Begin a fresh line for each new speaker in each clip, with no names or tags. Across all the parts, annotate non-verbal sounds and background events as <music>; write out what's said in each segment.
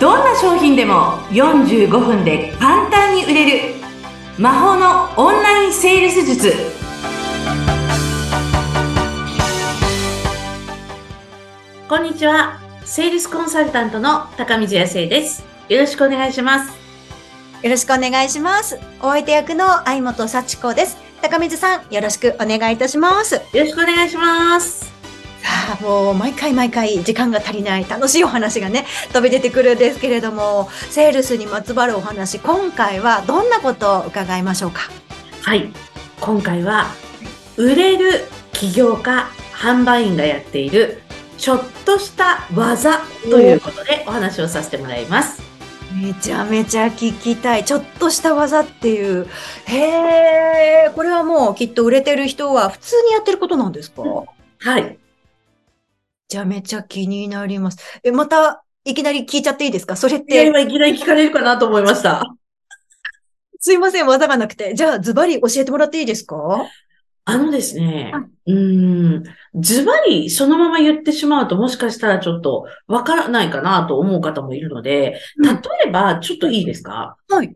どんな商品でも45分で簡単に売れる魔法のオンラインセールス術。こんにちは。セールスコンサルタントの高水康生です。よろしくお願いします。
よろしくお願いします。お相手役の相本幸子です。高水さんよろしくお願いいたします。よ
ろしくお願いします
さあ、もう毎回毎回時間が足りない楽しいお話がね、飛び出てくるんですけれども、セールスにまつわるお話、今回はどんなことを伺いましょうか？
はい。今回は、売れる起業家、販売員がやっている、ちょっとした技ということでお話をさせてもらいます。
めちゃめちゃ聞きたい。ちょっとした技っていう。へえ、これはもうきっと売れてる人は普通にやってることなんですか、
はい。
ちゃめちゃ気になります。え、また、いきなり聞いちゃっていいですか？それって。
今いきなり聞かれるかなと思いました？<laughs>
すいません、技がなくて。じゃあ、ズバリ教えてもらっていいですか？
あのですね、うん、ズバリそのまま言ってしまうともしかしたらちょっとわからないかなと思う方もいるので、例えば、ちょっといいですか、
はい。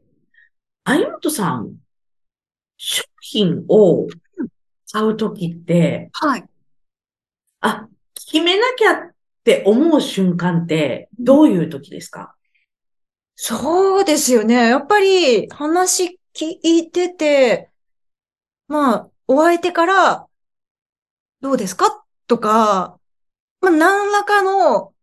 相本さん、商品を買うときって、
はい。
あ、決めなきゃって思う瞬間ってどういう時ですか、
そうですよね。やっぱり話聞いてて、まあ、お相手から、どうですか？とか、まあ、何らかの、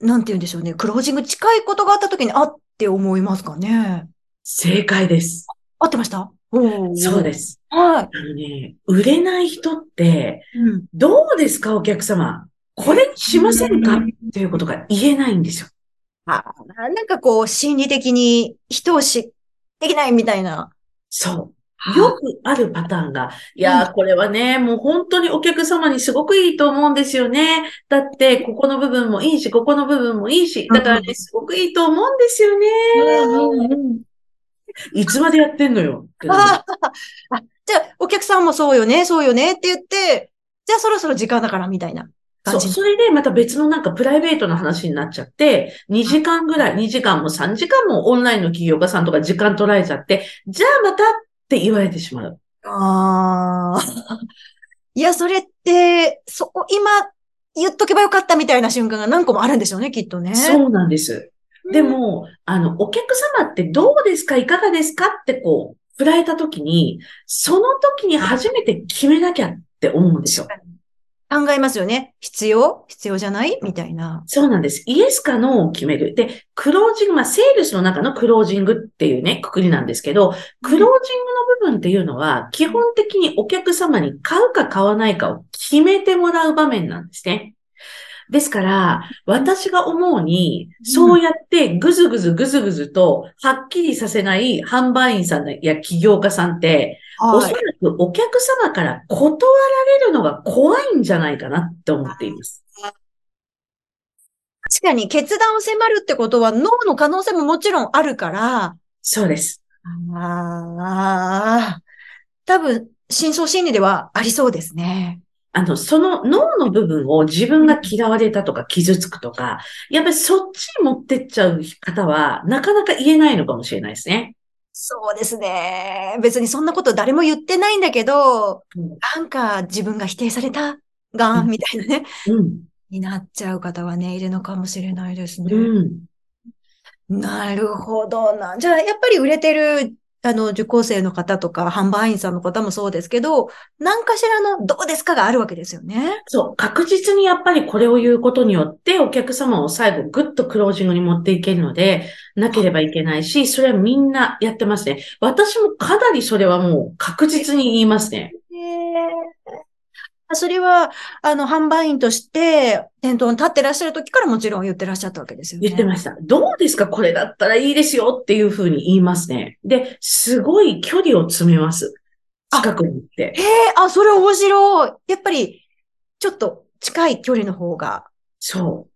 なんて言うんでしょうね。クロージング近いことがあった時に、あって思いますかね。
正解です。
合ってました？
そうです。
はい。あ
のね、売れない人って、うん、どうですか、お客様？これにしませんか、っていうことが言えないんですよ。
あなんかこう、心理的に人をし、できないみたいな。
そう。よくあるパターンが、いやー、これはね、もう本当にお客様にすごくいいと思うんですよね。だって、ここの部分もいいし、ここの部分もいいし、だからね、すごくいいと思うんですよね。<laughs> いつまでやってんのよ？<laughs>
あじゃあ、お客さんもそうよね、そうよねって言って、じゃあそろそろ時間だからみたいな
そう。それでまた別のなんかプライベートな話になっちゃって、2時間ぐらい、2時間も3時間もオンラインの企業家さんとか時間取られちゃって、じゃあまたって言われてしまう。
ああ。<laughs> いや、それって、そこ、今、言っとけばよかったみたいな瞬間が何個もあるんでしょうね、きっとね。
そうなんです。でも、あの、お客様ってどうですか？いかがですか？ってこう、振られた時に、その時に初めて決めなきゃって思うんですよ。
考えますよね。必要？必要じゃない？みたいな。
そうなんです。イエスかノーを決める。で、クロージング、まあ、セールスの中のクロージングっていうね、くくりなんですけど、クロージングの部分っていうのは、基本的にお客様に買うか買わないかを決めてもらう場面なんですね。ですから、私が思うに、そうやってぐずぐずぐずぐずと、はっきりさせない販売員さんや起業家さんって、おそらくお客様から断られるのが怖いんじゃないかなって思っています。
確かに決断を迫るってことは脳の可能性ももちろんあるから。
そうです。
ああ、多分、深層心理ではありそうですね。
あの、その脳の部分を自分が嫌われたとか傷つくとか、やっぱりそっちに持ってっちゃう方は、なかなか言えないのかもしれないですね。
そうですね。別にそんなこと誰も言ってないんだけど、うん、なんか自分が否定されたが、ん、みたいなね、
うん。
になっちゃう方はね、いるのかもしれないですね。
うん。
なるほどな。じゃあ、やっぱり売れてるあの、受講生の方とか、販売員さんの方もそうですけど、何かしらのどうですかがあるわけですよね。
そう。確実にやっぱりこれを言うことによって、お客様を最後ぐっとクロージングに持っていけるので、なければいけないし、それはみんなやってますね。私もかなりそれはもう確実に言いますね。
それは、あの、販売員として、店頭に立ってらっしゃる時からもちろん言ってらっしゃったわけですよね。
言ってました。どうですか？これだったらいいですよっていうふうに言いますね。で、すごい距離を詰めます。近くに行って。
へえ、あ、それ面白い。やっぱり、ちょっと近い距離の方が。
そう。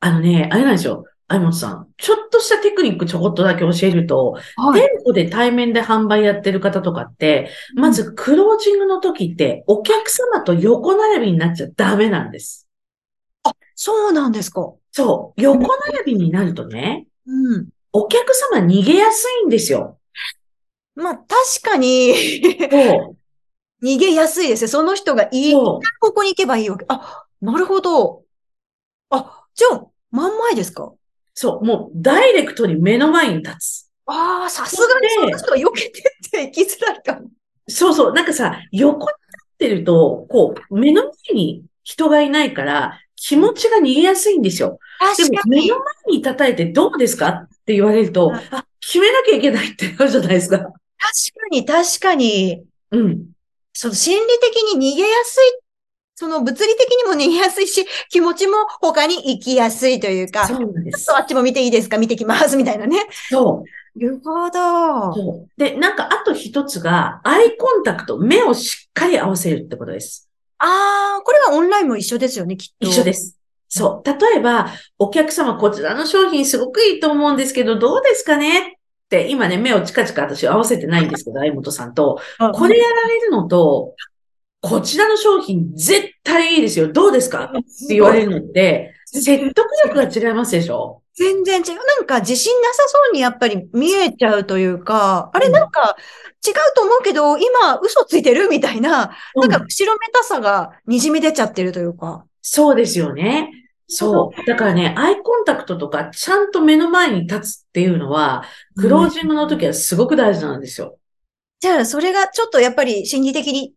あのね、あれなんですよ。相本さん、ちょっとしたテクニックちょこっとだけ教えると、はい、店舗で対面で販売やってる方とかって、まずクロージングの時って、お客様と横並びになっちゃダメなんです。
あ、そうなんですか。
そう、横並びになるとね、
うん。
お客様逃げやすいんですよ。
まあ、確かに。逃げやすいですね。その人がいい。ここに行けばいいわけ。あ、なるほど。あ、じゃあ、真ん前ですか？
そう。もう、ダイレクトに目の前に立つ。
ああ、さすがにその人は避けてって行きづらいかも。
そうそう。なんかさ、横に立ってると、こう、目の前に人がいないから、気持ちが逃げやすいんですよ。で
確か、に
も目の。前に叩いてどうですかって言われると、
うん
あ、決めなきゃいけないってなるじゃないですか。
確かに、確かに。
うん。
その心理的に逃げやすい。その物理的にも逃げやすいし、気持ちも他に行きやすいというか、ちょ
そうなんです
っと。あっちも見ていいですか？見てきます、みたいなね。
そう。
なるほど。
そう。で、なんか、あと一つが、アイコンタクト、目をしっかり合わせるってことです。
ああ、これはオンラインも一緒ですよね、きっと。
一緒です。そう。例えば、お客様、こちらの商品すごくいいと思うんですけど、どうですかね？って、今ね、目をチカチカ私合わせてないんですけど、相本さんと。
うん。
これやられるのと、こちらの商品絶対いいですよ。どうですか？って言われるのって、説得力が違いますでしょ？
全然違う。なんか自信なさそうにやっぱり見えちゃうというか、あれ
うん
なんか違うと思うけど、今嘘ついてるみたいな、なんか
うん
後ろめたさが滲み出ちゃってるというか。
そうですよね。そう。だからね、アイコンタクトとか、ちゃんと目の前に立つっていうのは、クロージングの時はすごく大事なんですよ。
じゃあ、それがちょっとやっぱり心理的に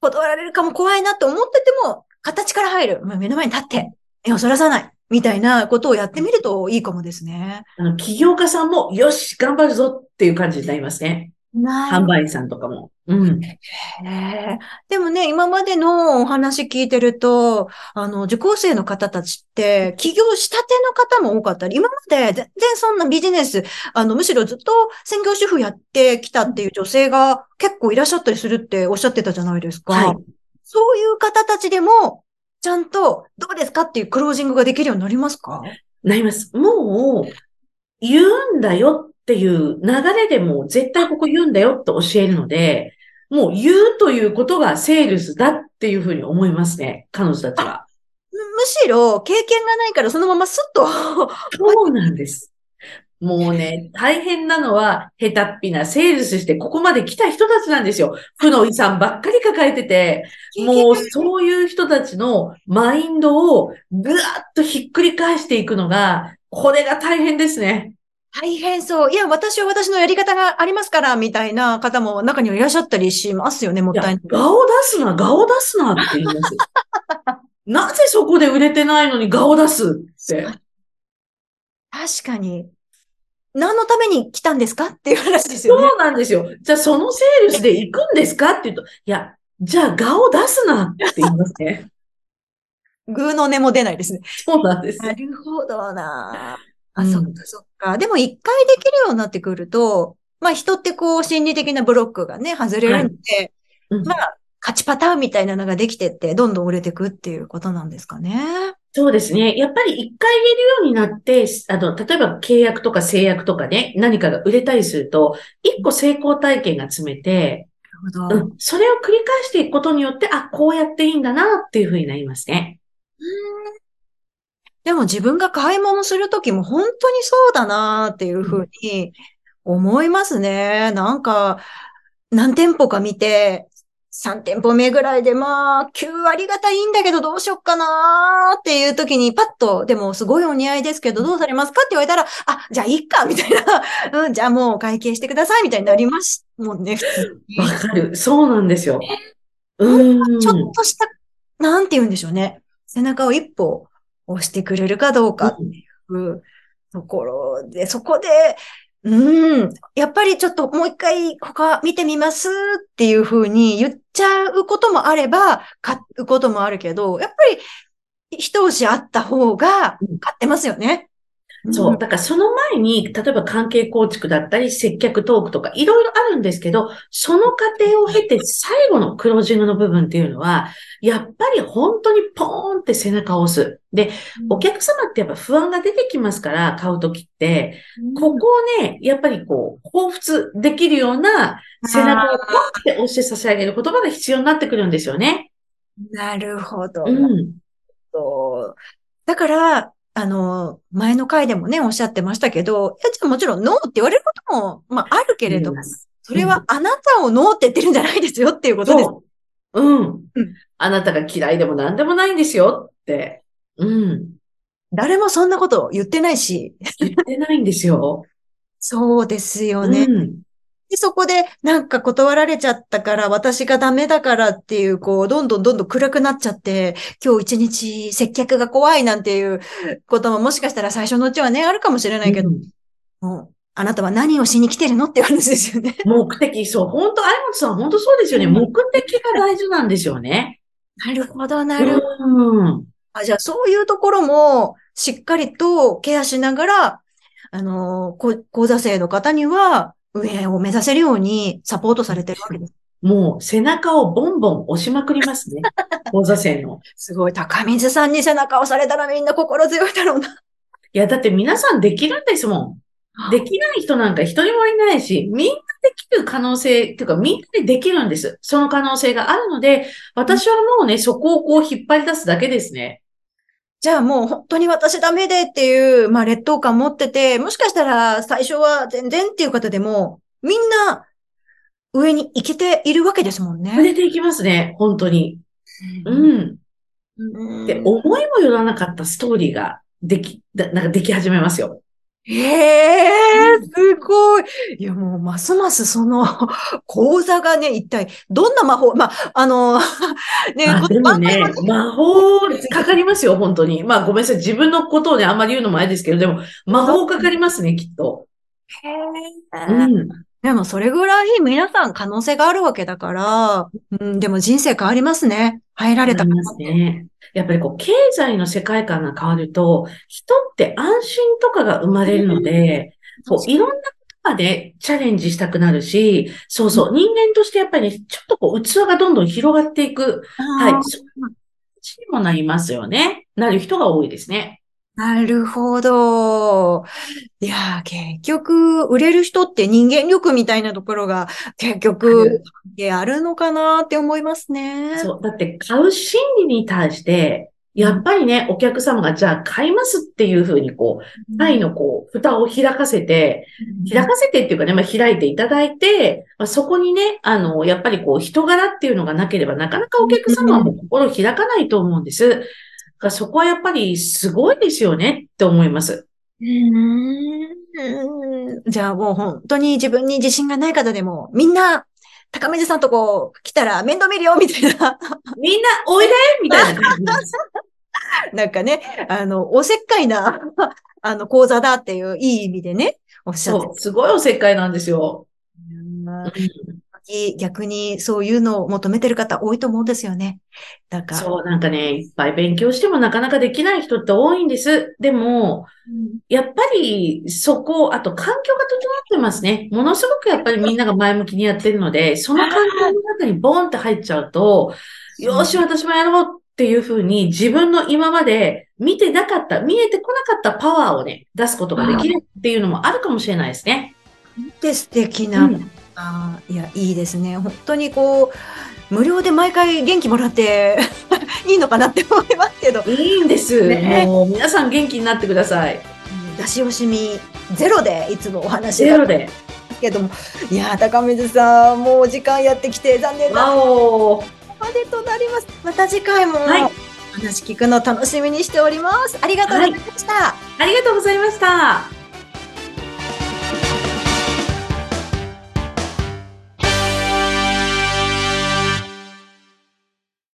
断られるかも怖いなと思ってても、形から入る。目の前に立って、目をそらさない。みたいなことをやってみるといいかもですね。
あの、起業家さんも、よし、頑張るぞっていう感じになりますね。
な
販売員さんとかも。うん。
でもね、今までのお話聞いてると、あの、受講生の方たちって、起業したての方も多かったり、今まで全然そんなビジネス、あの、むしろずっと専業主婦やってきたっていう女性が結構いらっしゃったりするっておっしゃってたじゃないですか。
はい。
そういう方たちでも、ちゃんと、どうですかっていうクロージングができるようになりますか？
なります。もう、言うんだよっていう流れでもう絶対ここ言うんだよって教えるので、もう言うということがセールスだっていうふうに思いますね。彼女たちは。
むむしろ、経験がないからそのままスッと、
そうなんです。もうね、大変なのは、下手っぴなセールスしてここまで来た人たちなんですよ。負の遺産ばっかり抱えてて、もうそういう人たちのマインドをぐわっとひっくり返していくのが、これが大変ですね。
大変そう。いや、私は私のやり方がありますから、みたいな方も中にはいらっしゃったりしますよね、もったいない。、
顔出すな、顔出すなって言います。<laughs> なぜそこで売れてないのに顔出すって。
確かに。何のために来たんですかっていう話ですよね。
そうなんですよ。じゃあそのセールスで行くんですかって言うと、いや、じゃあ顔出すなって言いますね。<laughs>
グーの音も出ないですね。
そうなんです。
なるほどな。あ、
うん
そっかそっか。でも一回できるようになってくると、まあ人ってこう心理的なブロックがね、外れるんで、
うん
まあ勝ちパターンみたいなのができてって、どんどん売れていくっていうことなんですかね。
そうですね。やっぱり一回言えるようになって、あの、例えば契約とか制約とかね、何かが売れたりすると、一個成功体験が積めて、
なるほど。
うん、それを繰り返していくことによって、あ、こうやっていいんだなっていうふうになりますね。
でも自分が買い物するときも本当にそうだなっていうふうに思いますね。なんか、何店舗か見て、3店舗目ぐらいでまあ、9割方いいんだけどどうしよっかなっていう時にパッと、でもすごいお似合いですけどどうされますかって言われたら、あ、じゃあいいかみたいな。<laughs> うん、じゃあもう会計してくださいみたいになりますもんね、普通に。
わかる。そうなんですよ。うん。
ちょっとした、なんて言うんでしょうね。背中を一歩押してくれるかどうかっていうところで、そこで、うん、やっぱりちょっともう一回他見てみますっていうふうに言っちゃうこともあれば、買うこともあるけど、やっぱり一押しあった方が買ってますよね。
そう。だからその前に、例えば関係構築だったり、接客トークとかいろいろあるんですけど、その過程を経て最後のクロージングの部分っていうのは、やっぱり本当にポーンって背中を押す。で、お客様ってやっぱ不安が出てきますから、買うときって、ここをね、やっぱりこう、彷彿できるような背中をポンって押して差し上げる言葉が必要になってくるんですよね。
なるほど。
うん。
とだから、あの、前の回でもね、おっしゃってましたけど、いや、じゃあもちろんノーって言われることも、まあ、あるけれども、それはあなたをノーって言ってるんじゃないですよっていうことです。
うん。
うん
あなたが嫌いでも何でもないんですよって。うん。
誰もそんなこと言ってないし、
言ってないんですよ。<laughs>
そうですよね。
うん。
で、そこでなんか断られちゃったから、私がダメだからっていう、こう、どんどんどんどん暗くなっちゃって、今日一日接客が怖いなんていうことももしかしたら最初のうちはね、あるかもしれないけど、
うん
もうあなたは何をしに来てるのっていう話ですよね。
目的、そう、本当、相本さん、本当そうですよね。
うん
目的が大事なんですよね。
なるほど、なるほど。
うん。
あじゃあ、そういうところも、しっかりとケアしながら、あの、こ講座生の方には、上を目指せるようにサポートされてるわけです。
もう背中をボンボン押しまくりますね。<laughs> 講座生の。
すごい、高水さんに背中を押されたらみんな心強いだろうな。
いや、だって皆さんできるんですもん。できない人なんか一人もいないし、みんなできる可能性、っていうかみんなでできるんです。その可能性があるので、私はもうね、そこをこう引っ張り出すだけですね。
じゃあもう本当に私ダメでっていう、まあ劣等感持ってて、もしかしたら最初は全然っていう方でも、みんな上に行けているわけですもんね。
触れていきますね、本当に。うん。
うん
で、思いもよらなかったストーリーができ、だなんかでき始めますよ。
へえ、すごい。いや、もう、ますますその、<laughs> 講座がね、一体、どんな魔法、まあ、あの、<laughs> ね、
あ、
こ
でもね魔法かかりますよ、本当に。まあ、ごめんなさい。自分のことをね、あんまり言うのもあれですけど、でも、魔法かかりますね、きっと。
へー
うん。
でも、それぐらい皆さん可能性があるわけだから、うん、でも人生変わりますね。入られた
ますね。やっぱりこう、経済の世界観が変わると、人って安心とかが生まれるので、こう、いろんなことがね、チャレンジしたくなるし、そうそう、人間としてやっぱりね、ちょっとこう、器がどんどん広がっていく、はい、そうにもなりますよね。なる人が多いですね。
なるほど。いやー、結局、売れる人って人間力みたいなところが結
あ
局あるのかなって思いますね。
そう。だって買う心理に対して、やっぱりね、お客様がじゃあ買いますっていうふうにこう、愛のこう、蓋を開かせて、開かせてっていうかね、まあ、開いていただいて、まあ、そこにね、あの、やっぱりこう、人柄っていうのがなければ、なかなかお客様はもう心を開かないと思うんです。らそこはやっぱりすごいですよねって思います。
うーんじゃあもう本当に自分に自信がない方でも、みんな、高水さんとこ来たら面倒見るよみたいな、
みんな、おいでみたいな。<laughs>
なんかね、あの、おせっかいな、あの、講座だっていういい意味でね、おっしゃって
そう、すごいおせっかいなんですよ。
うん逆にそういうのを求めてる方多いと思うんですよね。だから。
そう、なんかね、いっぱい勉強してもなかなかできない人って多いんです。でも、やっぱりそこ、あと環境が整ってますね。ものすごくやっぱりみんなが前向きにやってるので、その環境の中にボーンって入っちゃうと、よーし、私もやろうっていうふうに自分の今まで見てなかった、見えてこなかったパワーをね、出すことができるっていうのもあるかもしれないですね。
で素敵な、
うん
あーいや、いいですね。本当にこう、無料で毎回元気もらって <laughs> いいのかなって思いますけど、
いいんです。
ね
もう皆さん元気になってください。
出し惜しみゼロでいつもお話が
ゼロで。
けども、いやー、高水さん、もうお時間やってきて残念な
わお
までとなります。また次回も、
はい
お話聞くの楽しみにしております。ありがとうございました。
ありがとうございました。